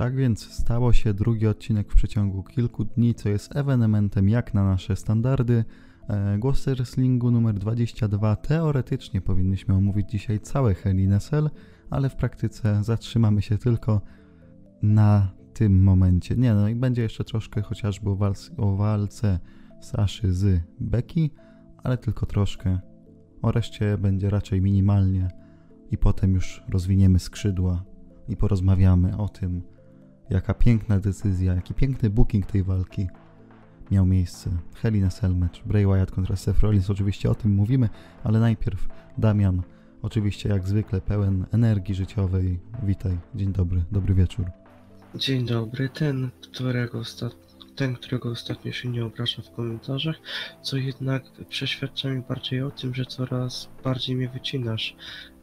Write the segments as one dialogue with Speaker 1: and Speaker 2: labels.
Speaker 1: Tak więc stało się drugi odcinek w przeciągu kilku dni, co jest ewenementem jak na nasze standardy. E, Głosy wrestlingu numer 22. Teoretycznie powinniśmy omówić dzisiaj całe Hell in ale w praktyce zatrzymamy się tylko na tym momencie. Nie no i będzie jeszcze troszkę chociażby o, walce, o walce Saszy z Becky, ale tylko troszkę. O reszcie będzie raczej minimalnie i potem już rozwiniemy skrzydła i porozmawiamy o tym, jaka piękna decyzja, jaki piękny booking tej walki miał miejsce. Helena Selmecz, Bray Wyatt kontra Seth Rollins, oczywiście o tym mówimy, ale najpierw Damian, oczywiście jak zwykle pełen energii życiowej. Witaj, dzień dobry, dobry wieczór.
Speaker 2: Dzień dobry, ten, którego ostat... ten, którego ostatnio się nie obraża w komentarzach, co jednak przeświadcza mi bardziej o tym, że coraz bardziej mnie wycinasz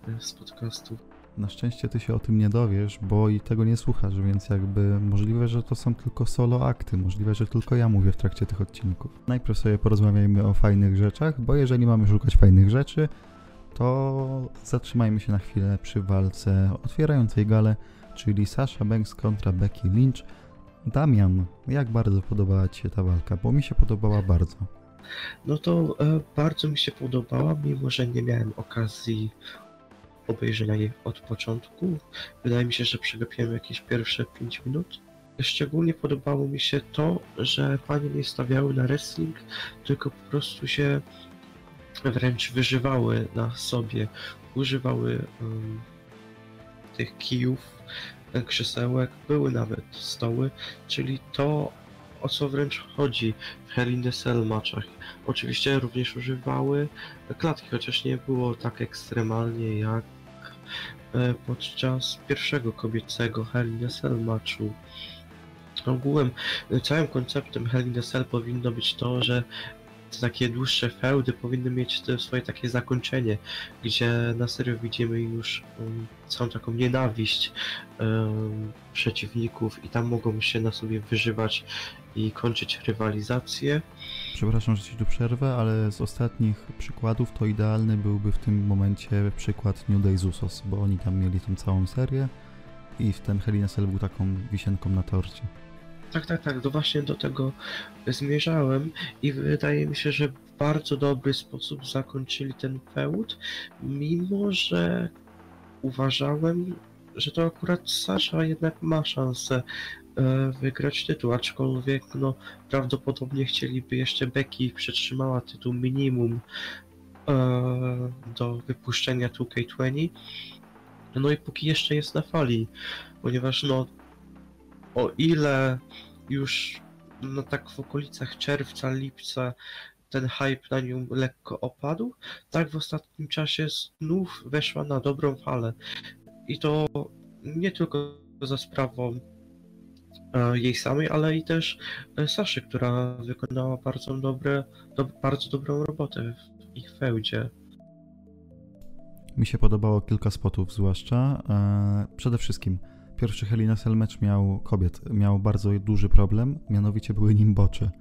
Speaker 2: e, z podcastu.
Speaker 1: Na szczęście ty się o tym nie dowiesz, bo i tego nie słuchasz, więc jakby możliwe, że to są tylko solo akty, możliwe, że tylko ja mówię w trakcie tych odcinków. Najpierw sobie porozmawiajmy o fajnych rzeczach, bo jeżeli mamy szukać fajnych rzeczy, to zatrzymajmy się na chwilę przy walce otwierającej galę, czyli Sasha Banks kontra Becky Lynch. Damian, jak bardzo podobała Ci się ta walka? Bo mi się podobała bardzo.
Speaker 2: No to e, bardzo mi się podobała, mimo że nie miałem okazji obejrzenia jej od początku. Wydaje mi się, że przegapiłem jakieś pierwsze 5 minut. Szczególnie podobało mi się to, że panie nie stawiały na wrestling, tylko po prostu się wręcz wyżywały na sobie. Używały um, tych kijów, krzesełek, były nawet stoły, czyli to, o co wręcz chodzi w Hell in the Cell matchach. Oczywiście również używały klatki, chociaż nie było tak ekstremalnie jak e, podczas pierwszego kobiecego Hell in the Cell matchu. Ogółem, całym konceptem Hell in the Cell powinno być to, że te takie dłuższe feudy powinny mieć swoje takie zakończenie, gdzie na serio widzimy już um, całą taką nienawiść um, przeciwników i tam mogą się na sobie wyżywać i kończyć rywalizację.
Speaker 1: Przepraszam, że ci tu przerwę, ale z ostatnich przykładów to idealny byłby w tym momencie przykład New Day Usos, bo oni tam mieli tą całą serię i w ten Hell in był taką wisienką na torcie.
Speaker 2: Tak, tak, tak, to właśnie do tego zmierzałem i wydaje mi się, że w bardzo dobry sposób zakończyli ten feud, mimo że uważałem, że to akurat Sasha jednak ma szansę e, wygrać tytuł, aczkolwiek no prawdopodobnie chcieliby jeszcze Becky przetrzymała tytuł minimum e, do wypuszczenia 2K20. No i póki jeszcze jest na fali, ponieważ no o ile już no tak w okolicach czerwca, lipca ten hype na nią lekko opadł, tak w ostatnim czasie znów weszła na dobrą falę. I to nie tylko za sprawą e, jej samej, ale i też e, Saszy, która wykonała bardzo, dobre, do, bardzo dobrą robotę w ich feudzie.
Speaker 1: Mi się podobało kilka spotów zwłaszcza. E, przede wszystkim Pierwszy Helena Selmecz miał kobiet, miał bardzo duży problem, mianowicie były nim bocze.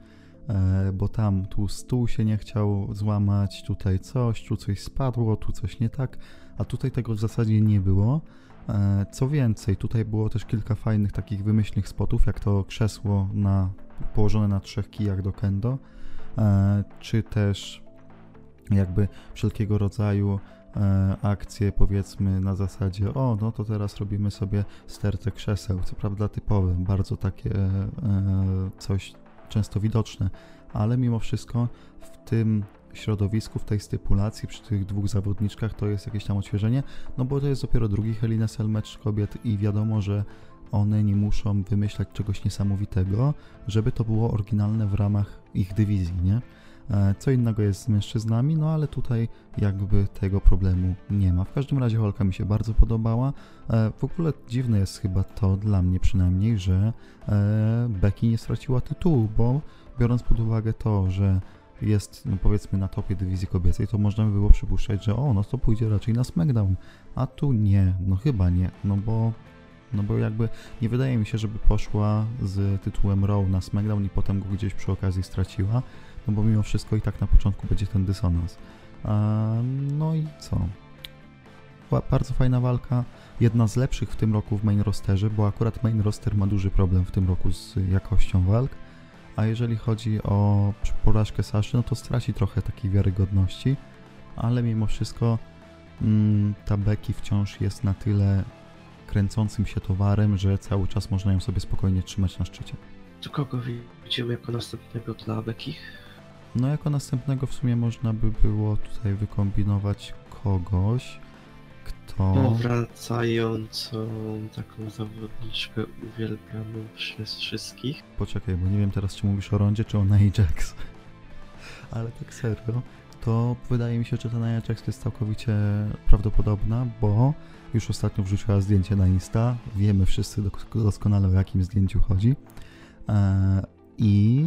Speaker 1: E, bo tam tu stół się nie chciał złamać, tutaj coś, tu coś spadło, tu coś nie tak, a tutaj tego w zasadzie nie było. E, co więcej, tutaj było też kilka fajnych takich wymyślnych spotów, jak to krzesło na, położone na trzech kijach do kendo, e, czy też jakby wszelkiego rodzaju akcje powiedzmy na zasadzie o, no to teraz robimy sobie stertę krzeseł, co prawda typowe, bardzo takie e, coś często widoczne, ale mimo wszystko w tym środowisku, w tej stypulacji przy tych dwóch zawodniczkach to jest jakieś tam odświeżenie, no bo to jest dopiero drugi Helena Cell mecz kobiet i wiadomo, że one nie muszą wymyślać czegoś niesamowitego, żeby to było oryginalne w ramach ich dywizji, nie? E, co innego jest z mężczyznami, no ale tutaj jakby tego problemu nie ma. W każdym razie walka mi się bardzo podobała. E, w ogóle dziwne jest chyba to, dla mnie przynajmniej, że e, Becky nie straciła tytułu, bo biorąc pod uwagę to, że jest no powiedzmy na topie dywizji kobiecej, to można by było przypuszczać, że o, no to pójdzie raczej na SmackDown, a tu nie, no chyba nie, no bo no bo jakby nie wydaje mi się, żeby poszła z tytułem Raw na SmackDown i potem go gdzieś przy okazji straciła no bo mimo wszystko i tak na początku będzie ten dysonans. no i co? bardzo fajna walka, jedna z lepszych w tym roku w main rosterze, bo akurat main roster ma duży problem w tym roku z jakością walk, a jeżeli chodzi o porażkę Saszy, no to straci trochę takiej wiarygodności, ale mimo wszystko mm, ta Becky wciąż jest na tyle kręcącym się towarem, że cały czas można ją sobie spokojnie trzymać na szczycie.
Speaker 2: To kogo widzimy jako następnego dla Becky?
Speaker 1: No jako następnego w sumie można by było tutaj wykombinować kogoś, kto...
Speaker 2: Powracającą taką zawodniczkę uwielbianą przez wszystkich.
Speaker 1: Poczekaj, bo nie wiem teraz czy mówisz o Rondzie czy o Nia Jax. Ale tak serio, to wydaje mi się, że ta Nia Jax jest całkowicie prawdopodobna, bo już ostatnio wrzuciła zdjęcie na Insta. Wiemy wszyscy doskonale o jakim zdjęciu chodzi. Eee, I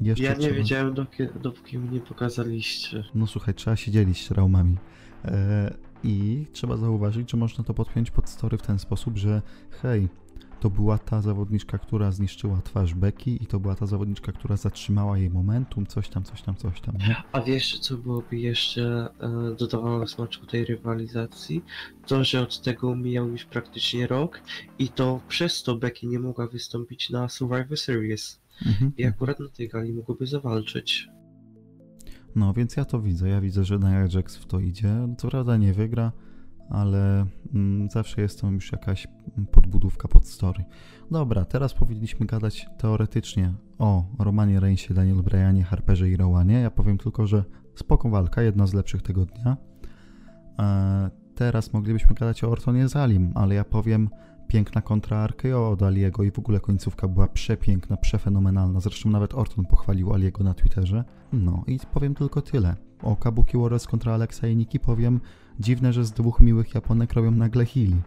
Speaker 1: jeszcze
Speaker 2: Ja nie
Speaker 1: trzeba...
Speaker 2: wiedziałem, dopóki, dopóki mi nie pokazaliście.
Speaker 1: No słuchaj, trzeba się dzielić traumami. E, I trzeba zauważyć, że można to podpiąć pod story w ten sposób, że hej, to była ta zawodniczka, która zniszczyła twarz Becky i to była ta zawodniczka, która zatrzymała jej momentum, coś tam, coś tam, coś tam. Nie?
Speaker 2: A wiesz, co byłoby jeszcze e, dodawało smaczku tej rywalizacji? To, że od tego mijał już praktycznie rok i to przez to Becky nie mogła wystąpić na Survivor Series.
Speaker 1: Mhm.
Speaker 2: I akurat na tej gali mogłoby zawalczyć.
Speaker 1: No, więc ja to widzę. Ja widzę, że Nia Jax w to idzie. Co prawda nie wygra, ale mm, zawsze jest to już jakaś podbudówka pod story. Dobra, teraz powinniśmy gadać teoretycznie o Romanie Reignsie, Daniel Bryanie, Harperze i Rowanie. Ja powiem tylko, że spoko walka, jedna z lepszych tego dnia. E, teraz moglibyśmy gadać o Ortonie Zalim, ale ja powiem piękna kontra RKO od Aliego i w ogóle końcówka była przepiękna, przefenomenalna. Zresztą nawet Orton pochwalił Aliego na Twitterze. No i powiem tylko tyle. O Kabuki Warriors kontra Alexa i Niki powiem dziwne, że z dwóch miłych Japonek robią nagle heali.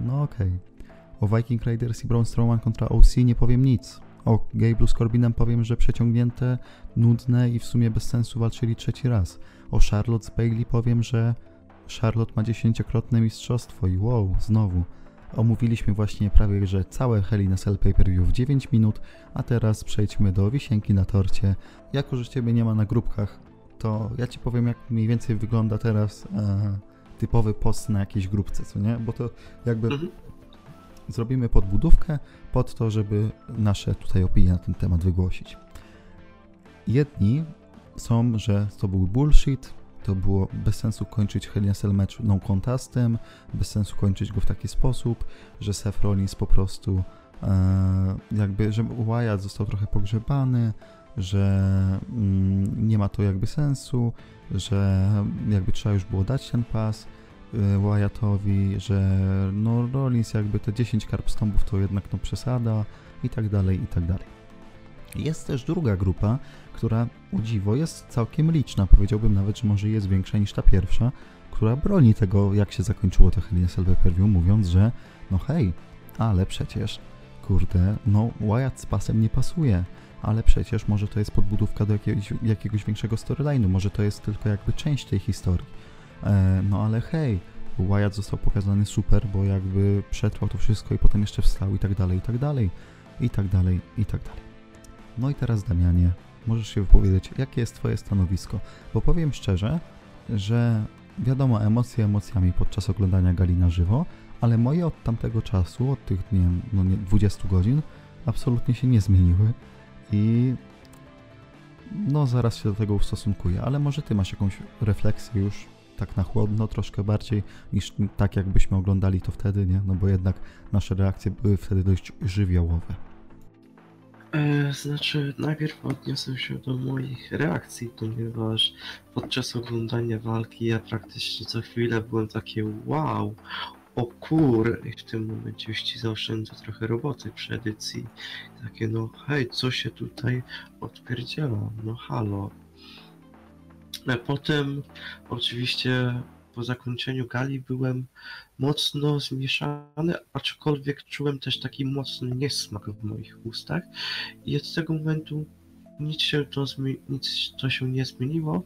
Speaker 1: No okej. Okay. O Viking Raiders i Braun Strowman kontra OC nie powiem nic. O Gable'u z Corbinem powiem, że przeciągnięte, nudne i w sumie bez sensu walczyli trzeci raz. O Charlotte z Bailey powiem, że Charlotte ma dziesięciokrotne mistrzostwo i wow, znowu. Omówiliśmy właśnie prawie, że całe Hell in a Cell Pay-Per-View w 9 minut, a teraz przejdźmy do wisienki na torcie. Jako, że Ciebie nie ma na grupkach, to ja Ci powiem, jak mniej więcej wygląda teraz e, typowy post na jakiejś grupce, co nie? Bo to jakby
Speaker 2: Mhm.
Speaker 1: zrobimy podbudówkę pod to, żeby nasze tutaj opinie na ten temat wygłosić. Jedni są, że to był bullshit, to było bez sensu kończyć Hell in mecz no contestem, bez sensu kończyć go w taki sposób, że Seth Rollins po prostu e, jakby, że Wyatt został trochę pogrzebany, że mm, nie ma to jakby sensu, że jakby trzeba już było dać ten pas y, Wyattowi, że no Rollins jakby te 10 karp stąpów to jednak no przesada i tak dalej, i tak dalej. Jest też druga grupa, która o dziwo jest całkiem liczna, powiedziałbym nawet, że może jest większa niż ta pierwsza, która broni tego, jak się zakończyło to Hell in Cell mówiąc, że no hej, ale przecież, kurde, no Wyatt z pasem nie pasuje, ale przecież może to jest podbudówka do jakiegoś, jakiegoś większego storyline'u, może to jest tylko jakby część tej historii. E, no ale hej, Wyatt został pokazany super, bo jakby przetrwał to wszystko i potem jeszcze wstał i tak dalej, i tak dalej, i tak dalej, i tak dalej. No i teraz Damianie, możesz się wypowiedzieć, jakie jest Twoje stanowisko, bo powiem szczerze, że wiadomo, emocje emocjami podczas oglądania gali na żywo, ale moje od tamtego czasu, od tych nie, wiem, no nie, 20 godzin, absolutnie się nie zmieniły i no zaraz się do tego ustosunkuję, ale może Ty masz jakąś refleksję już tak na chłodno, troszkę bardziej niż tak jakbyśmy oglądali to wtedy, nie? No bo jednak nasze reakcje były wtedy dość żywiołowe.
Speaker 2: E, znaczy, najpierw odniosę się do moich reakcji, ponieważ podczas oglądania walki ja praktycznie co chwilę byłem takie wow, o kur, i w tym momencie już ci zaoszczędzę trochę roboty przy edycji. Takie no hej, co się tutaj odpierdziela, no halo. E, Potem oczywiście po zakończeniu gali byłem mocno zmieszany, aczkolwiek czułem też taki mocny niesmak w moich ustach i od tego momentu nic się to, nic to się nie zmieniło,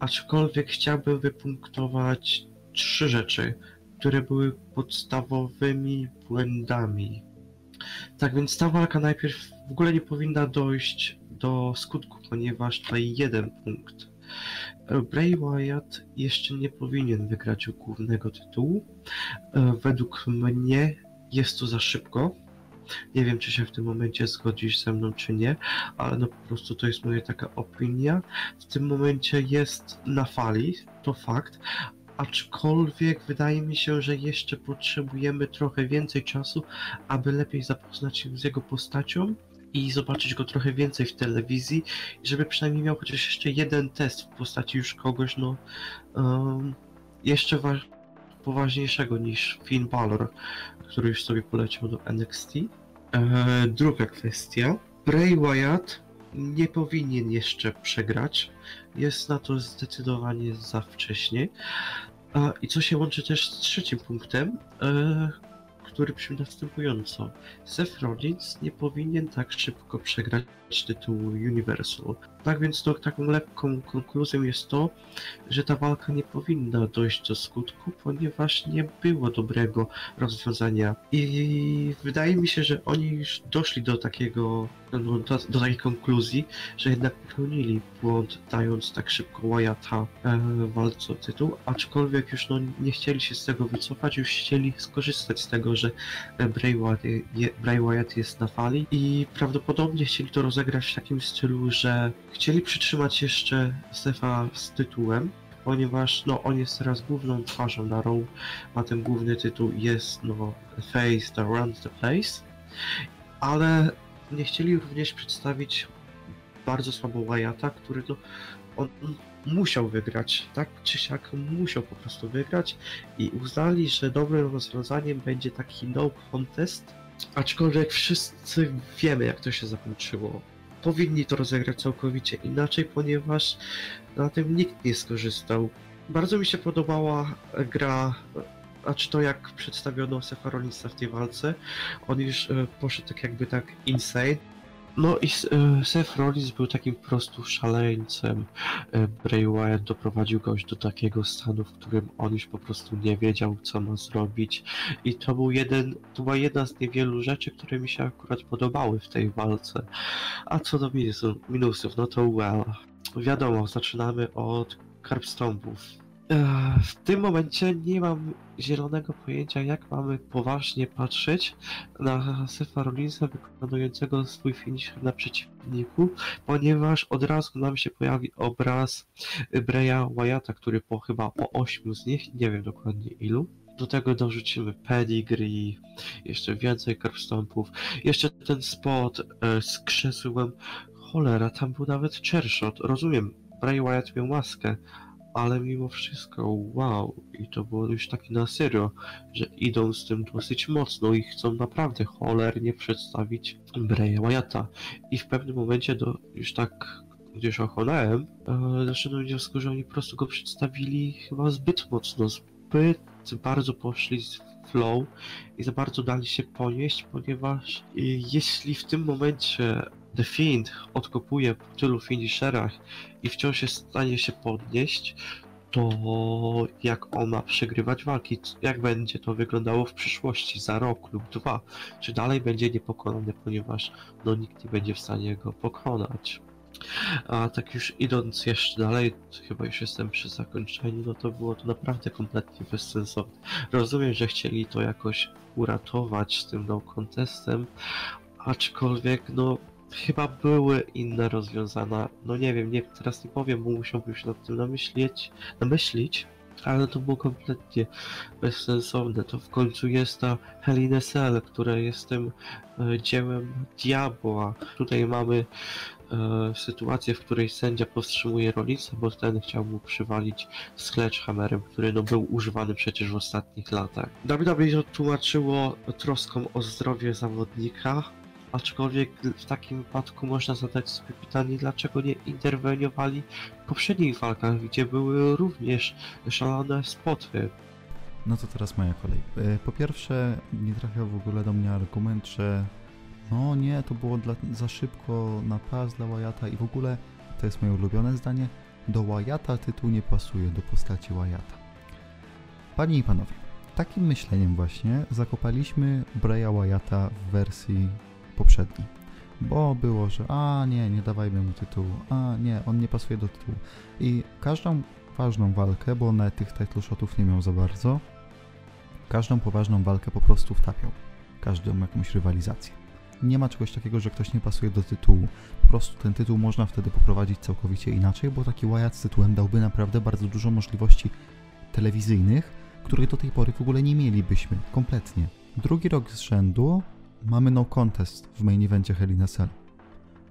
Speaker 2: aczkolwiek chciałbym wypunktować trzy rzeczy, które były podstawowymi błędami. Tak więc ta walka najpierw w ogóle nie powinna dojść do skutku, ponieważ tutaj jeden punkt. Bray Wyatt jeszcze nie powinien wygrać głównego tytułu. E, Według mnie jest to za szybko. Nie wiem, czy się w tym momencie zgodzisz ze mną, czy nie, ale no po prostu to jest moja taka opinia. W tym momencie jest na fali, to fakt, aczkolwiek wydaje mi się, że jeszcze potrzebujemy trochę więcej czasu, aby lepiej zapoznać się z jego postacią i zobaczyć go trochę więcej w telewizji, żeby przynajmniej miał chociaż jeszcze jeden test w postaci już kogoś, no, um, jeszcze wa- poważniejszego niż Finn Balor, który już sobie poleciał do NXT. Druga kwestia. Bray Wyatt nie powinien jeszcze przegrać. Jest na to zdecydowanie za wcześnie. I co się łączy też z trzecim punktem, który brzmi następująco. Seth Rollins nie powinien tak szybko przegrać tytułu Universal. Tak więc to, taką lekką konkluzją jest to, że ta walka nie powinna dojść do skutku, ponieważ nie było dobrego rozwiązania. I wydaje mi się, że oni już doszli do takiego, do, do takiej konkluzji, że jednak popełnili błąd, dając tak szybko Wyatta e, walce o tytuł, aczkolwiek już no, nie chcieli się z tego wycofać, już chcieli skorzystać z tego, że e, Bray Wyatt, je, Bray Wyatt jest na fali i prawdopodobnie chcieli to rozegrać w takim stylu, że chcieli przytrzymać jeszcze Stefa z tytułem, ponieważ no, on jest teraz główną twarzą na Raw, ma ten główny tytuł, jest no face that runs the place, ale nie chcieli również przedstawić bardzo słabo Wyatta, który to on musiał wygrać, tak czy siak musiał po prostu wygrać i uznali, że dobrym rozwiązaniem będzie taki no contest, aczkolwiek wszyscy wiemy jak to się zakończyło. Powinni to rozegrać całkowicie inaczej, ponieważ na tym nikt nie skorzystał. Bardzo mi się podobała gra, a czy to jak przedstawiono Sefa Rollinsa w tej walce. On już e, poszedł tak jakby tak insane. No i e, Seth Rollins był takim po prostu szaleńcem. E, Bray Wyatt doprowadził goś do takiego stanu, w którym on już po prostu nie wiedział, co ma zrobić. I to był jeden, to była jedna z niewielu rzeczy, które mi się akurat podobały w tej walce. A co do minusów, no to well. Wiadomo, zaczynamy od karpstąpów. W tym momencie nie mam zielonego pojęcia, jak mamy poważnie patrzeć na Sefa Rollinsa wykonującego swój finish na przeciwniku, ponieważ od razu nam się pojawi obraz Breya Wyatta, który po chyba po ośmiu z nich, nie wiem dokładnie ilu, do tego dorzucimy pedigree, jeszcze więcej karpstąpów, jeszcze ten spot e, z krzesłem, cholera, tam był nawet chairshot, rozumiem, Bray Wyatt miał maskę, ale mimo wszystko, wow, i to było już taki na serio, że idą z tym dosyć mocno i chcą naprawdę cholernie przedstawić Breya Wyatta. I w pewnym momencie do, już tak gdzieś ochonałem, e, doszedłem do wniosku, że oni po prostu go przedstawili chyba zbyt mocno, zbyt bardzo poszli w flow i za bardzo dali się ponieść, ponieważ jeśli w tym momencie The Fiend odkopuje po tylu finisherach i wciąż jest w stanie się podnieść, to jak on ma przegrywać walki, jak będzie to wyglądało w przyszłości, za rok lub dwa, czy dalej będzie niepokonany, ponieważ no nikt nie będzie w stanie go pokonać. A tak już idąc jeszcze dalej, chyba już jestem przy zakończeniu, no to było to naprawdę kompletnie bezsensowne. Rozumiem, że chcieli to jakoś uratować z tym no contestem, aczkolwiek no chyba były inne rozwiązania. No nie wiem, nie, teraz nie powiem, bo musiałbym się nad tym namyślić, namyślić, ale to było kompletnie bezsensowne. To w końcu jest ta a Cell, która jest tym e, dziełem diabła. Tutaj mamy e, sytuację, w której sędzia powstrzymuje Rollinsa, bo ten chciał mu przywalić sledgehammerem, który no, był używany przecież w ostatnich latach. WWE tłumaczyło troską o zdrowie zawodnika, Aczkolwiek w takim wypadku można zadać sobie pytanie, dlaczego nie interweniowali w poprzednich walkach, gdzie były również szalone spoty.
Speaker 1: No to teraz moja kolej. E, po pierwsze, nie trafia w ogóle do mnie argument, że no nie, to było dla, za szybko na pas dla Wyatta i w ogóle, to jest moje ulubione zdanie, do Wyatta tytuł nie pasuje do postaci Wyatta. Panie i panowie, takim myśleniem właśnie zakopaliśmy Breya Wyatta w wersji poprzedni. Bo było, że a nie, nie dawajmy mu tytułu, a nie, on nie pasuje do tytułu. I każdą ważną walkę, bo on tych title shotów nie miał za bardzo, każdą poważną walkę po prostu wtapiał. Każdą jakąś rywalizację. Nie ma czegoś takiego, że ktoś nie pasuje do tytułu. Po prostu ten tytuł można wtedy poprowadzić całkowicie inaczej, bo taki Wyatt z tytułem dałby naprawdę bardzo dużo możliwości telewizyjnych, których do tej pory w ogóle nie mielibyśmy. Kompletnie. Drugi rok z rzędu mamy no contest w main evencie Hell in a Cell.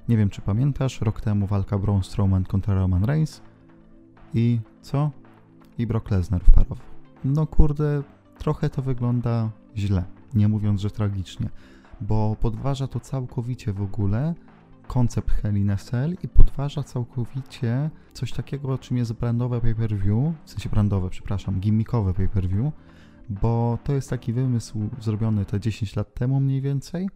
Speaker 1: Nie wiem, czy pamiętasz, rok temu walka Braun Strowman kontra Roman Reigns i co? I Brock Lesnar wparował. No kurde, trochę to wygląda źle, nie mówiąc, że tragicznie, bo podważa to całkowicie w ogóle koncept Hell in a Cell i podważa całkowicie coś takiego, czym jest brandowe pay-per-view, w sensie brandowe, przepraszam, gimmickowe pay-per-view, bo to jest taki wymysł zrobiony te 10 lat temu mniej więcej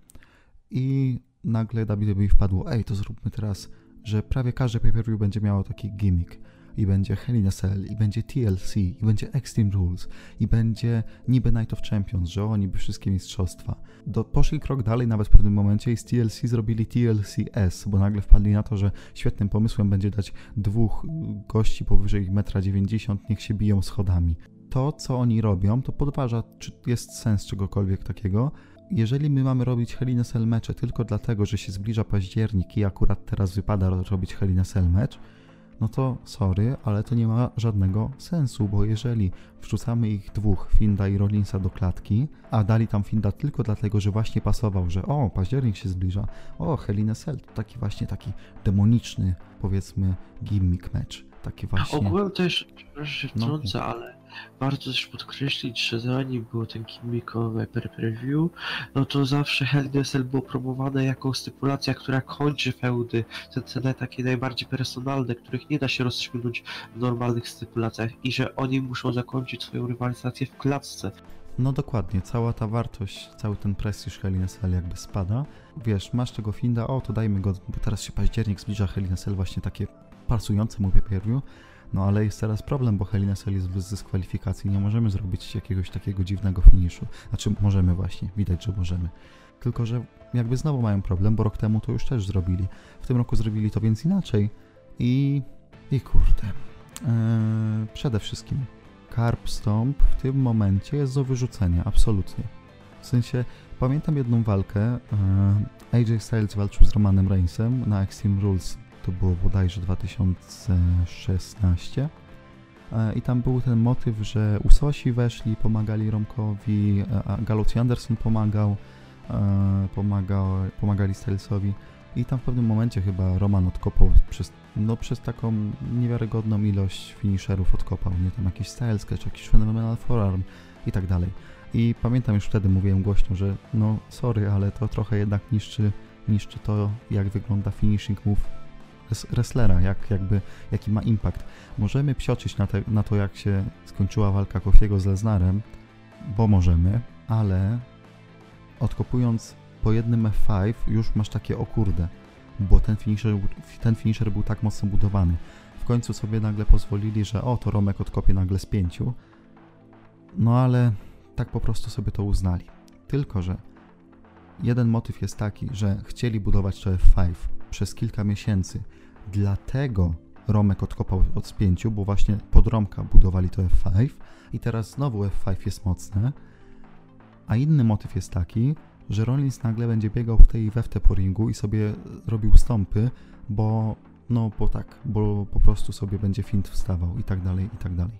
Speaker 1: i nagle WWE wpadło, ej, to zróbmy teraz, że prawie każde pay-per-view będzie miało taki gimmick i będzie Hell in a Cell, i będzie TLC, i będzie Extreme Rules, i będzie niby Night of Champions, że oni by wszystkie mistrzostwa. Do, poszli krok dalej nawet w pewnym momencie i z TLC zrobili TLCS, bo nagle wpadli na to, że świetnym pomysłem będzie dać dwóch gości powyżej 1,90 m, niech się biją schodami. To, co oni robią, to podważa, czy jest sens czegokolwiek takiego, jeżeli my mamy robić Hell in a Cell mecze tylko dlatego, że się zbliża październik i akurat teraz wypada robić Hell in a Cell mecz, no to sorry, ale to nie ma żadnego sensu, bo jeżeli wrzucamy ich dwóch, Finda i Rollinsa do klatki, a dali tam Finda tylko dlatego, że właśnie pasował, że o, październik się zbliża, o, Hell in a Cell, to taki właśnie taki demoniczny, powiedzmy, gimmick mecz. Taki właśnie...
Speaker 2: Ogółem też, przepraszam, no. ale warto też podkreślić, że zanim było ten gimmickowe per-preview, no to zawsze Hell in było promowane jako stypulacja, która kończy feudy, te cele takie najbardziej personalne, których nie da się rozstrzygnąć w normalnych stypulacjach i że oni muszą zakończyć swoją rywalizację w klatce.
Speaker 1: No dokładnie, cała ta wartość, cały ten prestiż Hell Cell jakby spada. Wiesz, masz tego Finda, o to dajmy go, bo teraz się październik zbliża Hell Cell właśnie takie pasujące mu pay-per-view, no ale jest teraz problem, bo Helena Cell jest bez dyskwalifikacji, nie możemy zrobić jakiegoś takiego dziwnego finiszu. Znaczy możemy właśnie, widać, że możemy. Tylko, że jakby znowu mają problem, bo rok temu to już też zrobili. W tym roku zrobili to więc inaczej i... i kurde. Eee, przede wszystkim Carp Stomp w tym momencie jest do wyrzucenia, absolutnie. W sensie, pamiętam jedną walkę, eee, AJ Styles walczył z Romanem Reignsem na Extreme Rules to było bodajże 2016. E, I tam był ten motyw, że Usosi weszli, pomagali Romkowi, e, Galucci Anderson pomagał, e, pomagał pomagali Stylesowi. I tam w pewnym momencie chyba Roman odkopał przez, no, przez taką niewiarygodną ilość finisherów odkopał, nie tam jakiś Styles czy jakiś Phenomenal Forearm i tak dalej. I pamiętam już wtedy mówiłem głośno, że no sorry, ale to trochę jednak niszczy, niszczy to, jak wygląda finishing move wrestlera, jak, jakby, jaki ma impact. Możemy psioczyć na, te, na to, jak się skończyła walka Kofiego z Lesnarem, bo możemy, ale odkopując po jednym F5 już masz takie o kurde, bo ten finisher, ten finisher był tak mocno budowany. W końcu sobie nagle pozwolili, że o, to Romek odkopie nagle z pięciu. No ale tak po prostu sobie to uznali. Tylko, że jeden motyw jest taki, że chcieli budować to F5, przez kilka miesięcy. Dlatego Romek odkopał od spięciu, bo właśnie pod Romka budowali to F5 i teraz znowu F5 jest mocne. A inny motyw jest taki, że Rollins nagle będzie biegał w tej weftę po ringu i sobie robił stąpy, bo no bo tak, bo po prostu sobie będzie fint wstawał i tak dalej, i tak dalej.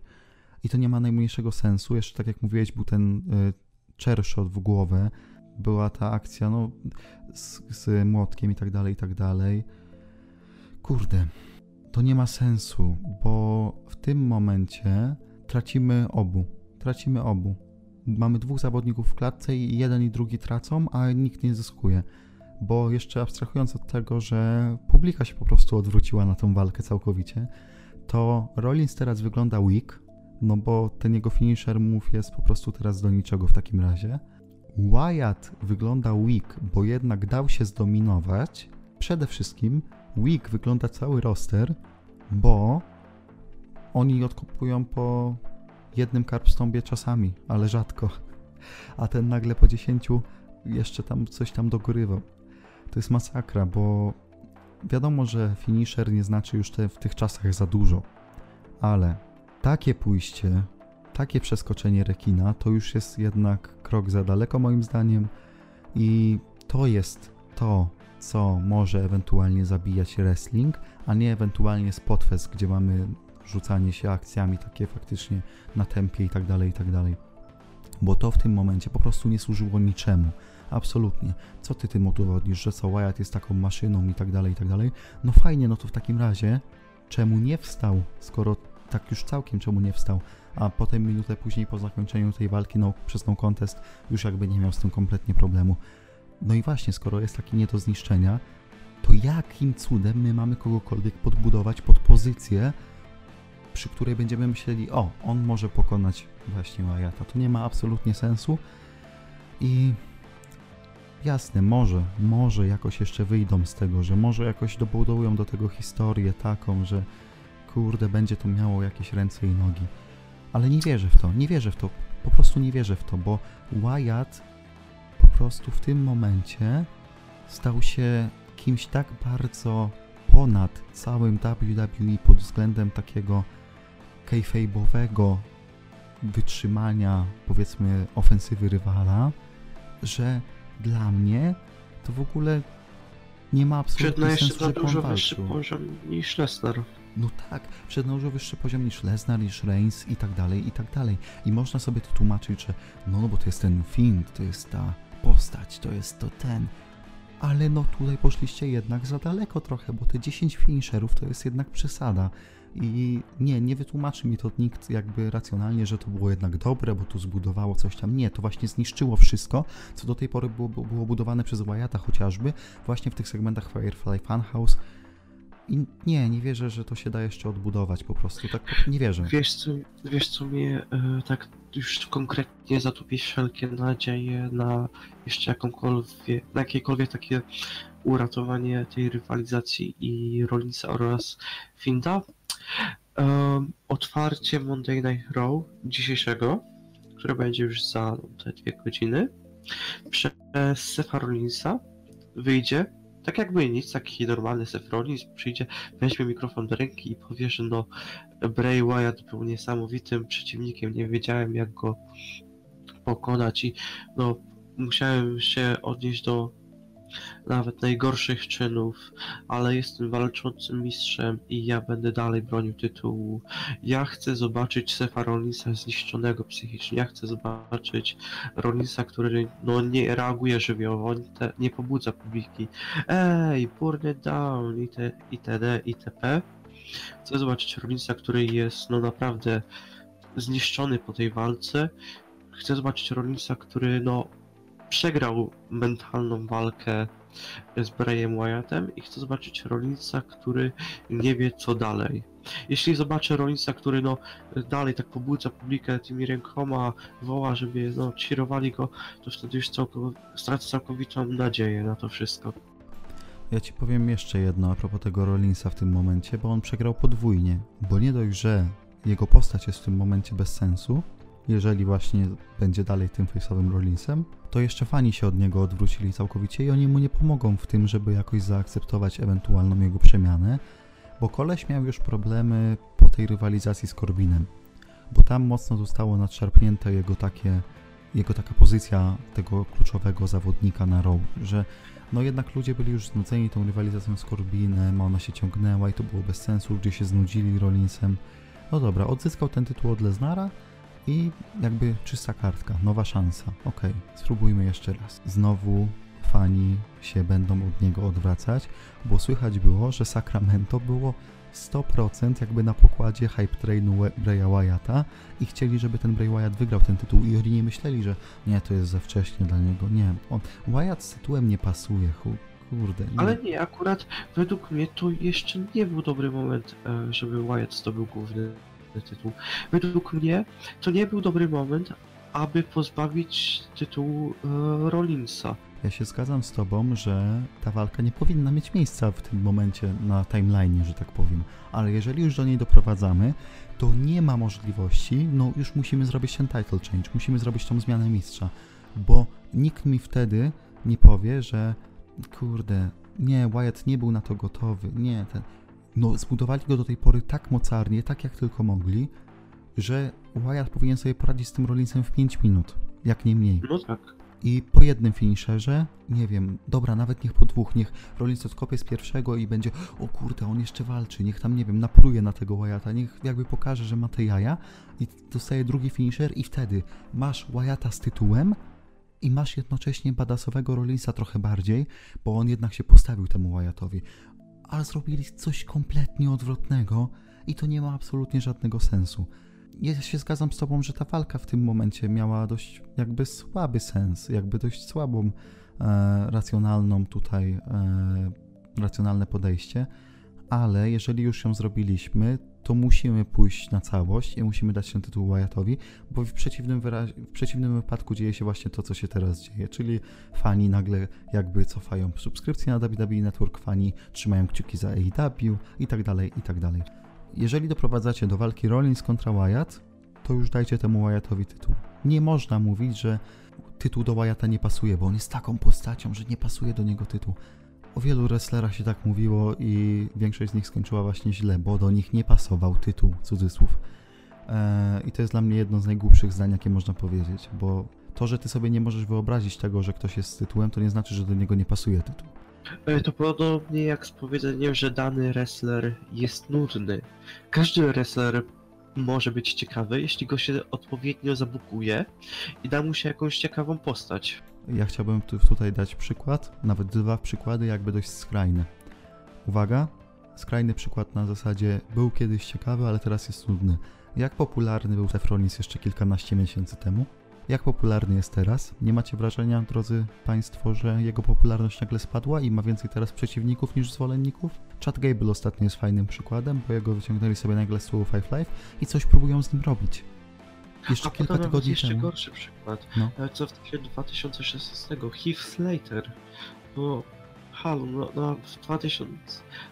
Speaker 1: I to nie ma najmniejszego sensu. Jeszcze tak jak mówiłeś, był ten y, w głowę, była ta akcja, no, z, z młotkiem i tak dalej, i tak dalej. Kurde, to nie ma sensu, bo w tym momencie tracimy obu. Tracimy obu. Mamy dwóch zawodników w klatce i jeden i drugi tracą, a nikt nie zyskuje. Bo jeszcze abstrahując od tego, że publika się po prostu odwróciła na tą walkę całkowicie, to Rollins teraz wygląda weak, no bo ten jego finisher move jest po prostu teraz do niczego w takim razie. Wyatt wygląda weak, bo jednak dał się zdominować. Przede wszystkim weak wygląda cały roster, bo oni odkopują po jednym karpstąbie czasami, ale rzadko. A ten nagle po 10 jeszcze tam coś tam dogorywał. To jest masakra, bo wiadomo, że finisher nie znaczy już te, w tych czasach za dużo. Ale takie pójście, takie przeskoczenie rekina to już jest jednak krok za daleko moim zdaniem i to jest to, co może ewentualnie zabijać wrestling, a nie ewentualnie spotfest, gdzie mamy rzucanie się akcjami takie faktycznie na tempie i tak dalej, i tak dalej. Bo to w tym momencie po prostu nie służyło niczemu. Absolutnie. Co ty tym udowodnisz, że co Wyatt jest taką maszyną i tak dalej, i tak dalej? No fajnie, no to w takim razie czemu nie wstał, skoro tak już całkiem czemu nie wstał, a potem minutę później po zakończeniu tej walki no, przez no contest już jakby nie miał z tym kompletnie problemu. No i właśnie, skoro jest taki nie do zniszczenia, to jakim cudem my mamy kogokolwiek podbudować pod pozycję, przy której będziemy myśleli, o, on może pokonać właśnie Wyatta. To nie ma absolutnie sensu i jasne, może, może jakoś jeszcze wyjdą z tego, że może jakoś dobudują do tego historię taką, że kurde, będzie to miało jakieś ręce i nogi. Ale nie wierzę w to, nie wierzę w to, po prostu nie wierzę w to, bo Wyatt po prostu w tym momencie stał się kimś tak bardzo ponad całym WWE pod względem takiego kayfabe'owego wytrzymania, powiedzmy, ofensywy rywala, że dla mnie to w ogóle nie ma absolutnie
Speaker 2: Przed na jeszcze
Speaker 1: sensu,
Speaker 2: na
Speaker 1: żeby on
Speaker 2: dużo wyższy
Speaker 1: walczył.
Speaker 2: poziom niż Lesnar.
Speaker 1: No tak, przed na dużo wyższy poziom niż Lesnar, niż Reigns i tak dalej, i tak dalej. I można sobie to tłumaczyć, że no, no bo to jest ten Fiend, to jest ta postać, to jest to ten. Ale no tutaj poszliście jednak za daleko trochę, bo te 10 finisherów to jest jednak przesada. I nie, nie wytłumaczy mi to nikt jakby racjonalnie, że to było jednak dobre, bo to zbudowało coś tam. Nie, to właśnie zniszczyło wszystko, co do tej pory było, było budowane przez Wyatta chociażby, właśnie w tych segmentach Firefly Funhouse. I nie, nie wierzę, że to się da jeszcze odbudować po prostu. Tak nie wierzę.
Speaker 2: Wiesz co, wiesz co mnie e, tak już konkretnie zatopi wszelkie nadzieje na jeszcze jakąkolwiek, na jakiekolwiek takie uratowanie tej rywalizacji i Rollinsa oraz Finda. Em, otwarcie Monday Night Raw dzisiejszego, które będzie już za te dwie godziny, przez Sefa Rollinsa wyjdzie tak jakby nic, taki normalny Seth Rollins przyjdzie, weźmie mikrofon do ręki i powie, że no Bray Wyatt był niesamowitym przeciwnikiem, nie wiedziałem jak go pokonać i no musiałem się odnieść do nawet najgorszych czynów, ale jestem walczącym mistrzem i ja będę dalej bronił tytułu. Ja chcę zobaczyć Sefa zniszczonego psychicznie, ja chcę zobaczyć Rollinsa, który no nie reaguje żywiołowo, nie, nie pobudza publiki. Ej, burn it down, it, itd., itp. Chcę zobaczyć Rollinsa, który jest no naprawdę zniszczony po tej walce. Chcę zobaczyć Rollinsa, który no przegrał mentalną walkę z Brayem Wyattem i chcę zobaczyć Rollinsa, który nie wie co dalej. Jeśli zobaczę Rollinsa, który no dalej tak pobudza publikę tymi rękoma, woła, żeby no cheerowali go, to wtedy już całkow- stracę całkowitą nadzieję na to wszystko.
Speaker 1: Ja ci powiem jeszcze jedno a propos tego Rollinsa w tym momencie, bo on przegrał podwójnie. Bo nie dość, że jego postać jest w tym momencie bez sensu, jeżeli właśnie będzie dalej tym face'owym Rollinsem, to jeszcze fani się od niego odwrócili całkowicie i oni mu nie pomogą w tym, żeby jakoś zaakceptować ewentualną jego przemianę, bo koleś miał już problemy po tej rywalizacji z Corbinem, bo tam mocno zostało nadszarpnięte jego takie, jego taka pozycja tego kluczowego zawodnika na Raw, że no jednak ludzie byli już znudzeni tą rywalizacją z Corbinem, ona się ciągnęła i to było bez sensu, ludzie się znudzili Rollinsem. No dobra, odzyskał ten tytuł od Lesnara i jakby czysta kartka, nowa szansa. Okej, spróbujmy jeszcze raz. Znowu fani się będą od niego odwracać, bo słychać było, że Sacramento było 100% jakby na pokładzie hype trainu Braya Wyatta i chcieli, żeby ten Bray Wyatt wygrał ten tytuł i oni nie myśleli, że nie, to jest za wcześnie dla niego. Nie, on, Wyatt z tytułem nie pasuje, kurde. Nie.
Speaker 2: Ale nie, akurat według mnie to jeszcze nie był dobry moment, e, żeby Wyatt zdobył główny tytuł. Według mnie to nie był dobry moment, aby pozbawić tytułu e, Rollinsa.
Speaker 1: Ja się zgadzam z tobą, że ta walka nie powinna mieć miejsca w tym momencie na timeline, że tak powiem. Ale jeżeli już do niej doprowadzamy, to nie ma możliwości, no już musimy zrobić ten title change, musimy zrobić tą zmianę mistrza, bo nikt mi wtedy nie powie, że kurde, nie, Wyatt nie był na to gotowy, nie, ten... no zbudowali go do tej pory tak mocarnie, tak jak tylko mogli, że Wyatt powinien sobie poradzić z tym Rollinsem w 5 minut, jak nie mniej.
Speaker 2: No tak.
Speaker 1: I po jednym finisherze, nie wiem, dobra, nawet niech po dwóch, niech Rollins odkopie z pierwszego i będzie, o kurde, on jeszcze walczy, niech tam, nie wiem, napruje na tego Wyatta, niech jakby pokaże, że ma te jaja i dostaje drugi finisher i wtedy masz Wyatta z tytułem i masz jednocześnie badasowego Rollinsa trochę bardziej, bo on jednak się postawił temu Wyattowi. Ale zrobili coś kompletnie odwrotnego i to nie ma absolutnie żadnego sensu. Ja się zgadzam z tobą, że ta walka w tym momencie miała dość jakby słaby sens, jakby dość słabą, e, racjonalną tutaj, e, racjonalne podejście, ale jeżeli już ją zrobiliśmy, to musimy pójść na całość i musimy dać się tytuł Wyattowi, bo w przeciwnym, w przeciwnym wypadku dzieje się właśnie to, co się teraz dzieje, czyli fani nagle jakby cofają subskrypcje na WWE Network, fani trzymają kciuki za AEW i tak dalej, i tak dalej jeżeli doprowadzacie do walki Rollins kontra Wyatt, to już dajcie temu Wyattowi tytuł. Nie można mówić, że tytuł do Wyatta nie pasuje, bo on jest taką postacią, że nie pasuje do niego tytuł. O wielu wrestlerach się tak mówiło i większość z nich skończyła właśnie źle, bo do nich nie pasował tytuł, cudzysłów. Eee, I to jest dla mnie jedno z najgłupszych zdań, jakie można powiedzieć, bo to, że ty sobie nie możesz wyobrazić tego, że ktoś jest z tytułem, to nie znaczy, że do niego nie pasuje tytuł.
Speaker 2: E, to podobnie jak z powiedzeniem, że dany wrestler jest nudny. Każdy wrestler może być ciekawy, jeśli go się odpowiednio zabukuje i da mu się jakąś ciekawą postać.
Speaker 1: Ja chciałbym tu, tutaj dać przykład, nawet dwa przykłady, jakby dość skrajne. Uwaga, skrajny przykład na zasadzie był kiedyś ciekawy, ale teraz jest nudny. Jak popularny był Rollins jeszcze kilkanaście miesięcy temu? Jak popularny jest teraz? Nie macie wrażenia, drodzy Państwo, że jego popularność nagle spadła i ma więcej teraz przeciwników niż zwolenników? Chad Gable ostatnio jest fajnym przykładem, bo jego wyciągnęli sobie nagle z Five Life i coś próbują z nim robić.
Speaker 2: Jeszcze A kilka tygodni jeszcze temu. gorszy przykład. No. E, co w 2016 Heath Slater. No, halo, no, no w 2000...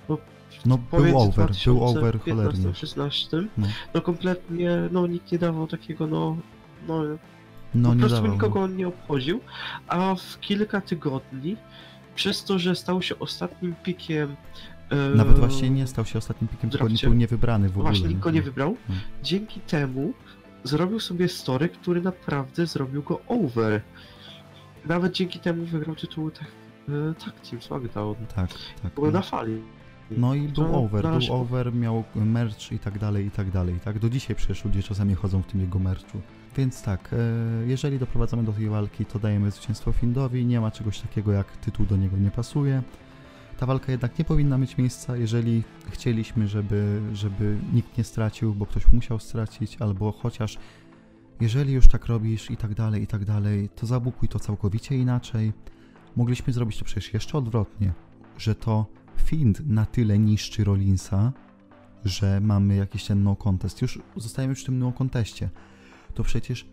Speaker 2: No,
Speaker 1: no był over, był over cholernie.
Speaker 2: 16 no. no kompletnie, no nikt nie dawał takiego, no, no
Speaker 1: no,
Speaker 2: po
Speaker 1: nie
Speaker 2: prostu
Speaker 1: dawał.
Speaker 2: nikogo on nie obchodził, a w kilka tygodni, przez to, że stał się ostatnim pikiem
Speaker 1: e, nawet właśnie nie stał się ostatnim pikiem, tylko nie był niewybrany w ogóle.
Speaker 2: Właśnie nikt go nie wybrał. Hmm. Dzięki temu zrobił sobie story, który naprawdę zrobił go over. Nawet dzięki temu wygrał tytuł tak, e, tak Team SmackDown.
Speaker 1: Tak, tak.
Speaker 2: Był no. na fali.
Speaker 1: No i był over, był over, miał merch i tak dalej, i tak dalej, tak? Do dzisiaj przecież ludzie czasami chodzą w tym jego merchu. Więc tak, e, jeżeli doprowadzamy do tej walki, to dajemy zwycięstwo Findowi, nie ma czegoś takiego jak tytuł do niego nie pasuje. Ta walka jednak nie powinna mieć miejsca, jeżeli chcieliśmy, żeby, żeby nikt nie stracił, bo ktoś musiał stracić, albo chociaż jeżeli już tak robisz i tak dalej, i tak dalej, to zabukuj to całkowicie inaczej. Mogliśmy zrobić to przecież jeszcze odwrotnie, że to Find na tyle niszczy Rollinsa, że mamy jakiś ten no contest. Już zostajemy w tym no conteście to przecież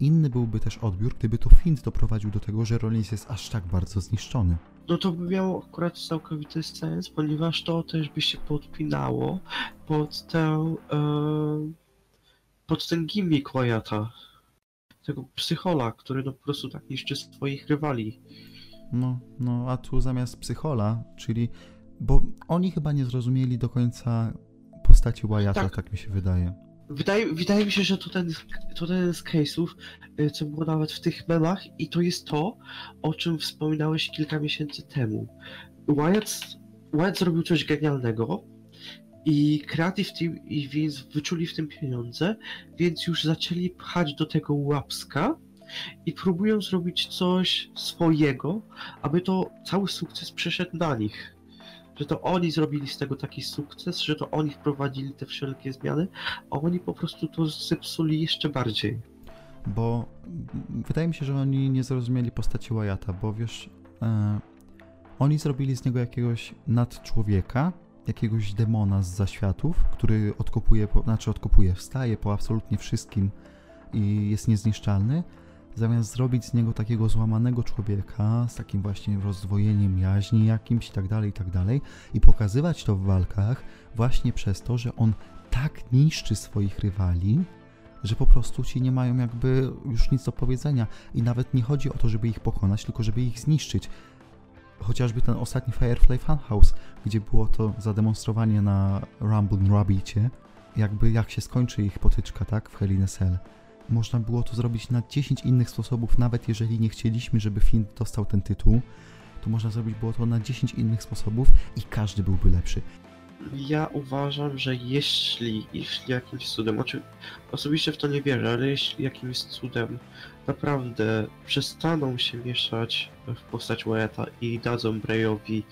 Speaker 1: inny byłby też odbiór, gdyby to Fint doprowadził do tego, że Rollins jest aż tak bardzo zniszczony.
Speaker 2: No to by miało akurat całkowity sens, ponieważ to też by się podpinało pod tę, pod ten gimmick Wyatta. Tego psychola, który no po prostu tak niszczy swoich rywali.
Speaker 1: No, no, a tu zamiast psychola, czyli, bo oni chyba nie zrozumieli do końca postaci Wyatta, tak, tak mi się wydaje.
Speaker 2: Wydaje, wydaje mi się, że to ten, to ten z case'ów, y, co było nawet w tych memach i to jest to, o czym wspominałeś kilka miesięcy temu. Wyatt, Wyatt zrobił coś genialnego i Creative Team i Vince wyczuli w tym pieniądze, więc już zaczęli pchać do tego łapska i próbują zrobić coś swojego, aby to cały sukces przeszedł na nich że to oni zrobili z tego taki sukces, że to oni wprowadzili te wszelkie zmiany, a oni po prostu to zepsuli jeszcze bardziej.
Speaker 1: Bo wydaje mi się, że oni nie zrozumieli postaci Wyatta, bo wiesz, e, oni zrobili z niego jakiegoś nadczłowieka, jakiegoś demona z zaświatów, który odkopuje, po, znaczy odkopuje, wstaje po absolutnie wszystkim i jest niezniszczalny, zamiast zrobić z niego takiego złamanego człowieka, z takim właśnie rozdwojeniem jaźni jakimś i tak dalej, i tak i pokazywać to w walkach właśnie przez to, że on tak niszczy swoich rywali, że po prostu ci nie mają jakby już nic do powiedzenia i nawet nie chodzi o to, żeby ich pokonać, tylko żeby ich zniszczyć. chociażby ten ostatni Firefly Funhouse, gdzie było to zademonstrowanie na Rumble Rabbicie, jakby jak się skończy ich potyczka, tak, w Hell in a Cell. Można było to zrobić na 10 innych sposobów, nawet jeżeli nie chcieliśmy, żeby Finn dostał ten tytuł, to można zrobić było to na 10 innych sposobów i każdy byłby lepszy.
Speaker 2: Ja uważam, że jeśli, jeśli jakimś cudem, oczy, osobiście w to nie wierzę, ale jeśli jakimś cudem naprawdę przestaną się mieszać w postać Wyatta i dadzą Brayowi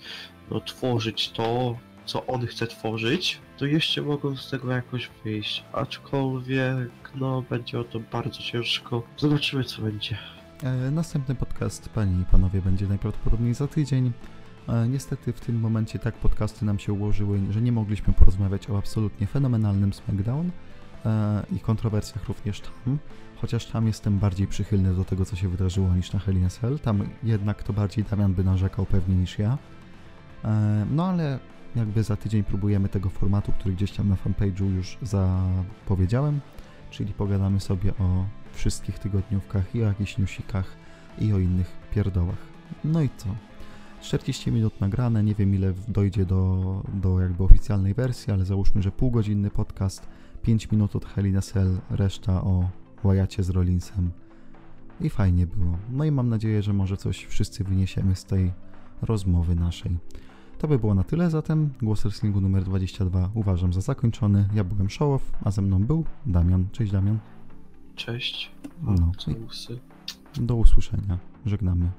Speaker 2: no, tworzyć to, co on chce tworzyć, to jeszcze mogą z tego jakoś wyjść. Aczkolwiek, no, będzie o to bardzo ciężko. Zobaczymy, co będzie.
Speaker 1: E, Następny podcast, panie i panowie, będzie najprawdopodobniej za tydzień. E, Niestety w tym momencie tak podcasty nam się ułożyły, że nie mogliśmy porozmawiać o absolutnie fenomenalnym SmackDown e, i kontrowersjach również tam. Chociaż tam jestem bardziej przychylny do tego, co się wydarzyło niż na Hell in. Tam jednak to bardziej Damian by narzekał pewnie niż ja. No ale jakby za tydzień próbujemy tego formatu, który gdzieś tam na fanpage'u już zapowiedziałem, czyli pogadamy sobie o wszystkich tygodniówkach i o jakichś newsikach i o innych pierdołach. No i co? 40 minut nagrane, nie wiem ile dojdzie do, do jakby oficjalnej wersji, ale załóżmy, że półgodzinny podcast, 5 minut od Hell in a Cell, reszta o Wyacie z Rollinsem i fajnie było. No i mam nadzieję, że może coś wszyscy wyniesiemy z tej rozmowy naszej. To by było na tyle, zatem głos wrestlingu numer 22 uważam za zakończony. Ja byłem Showow, a ze mną był Damian. Cześć Damian.
Speaker 2: Cześć.
Speaker 1: No. Do usłyszenia. Żegnamy.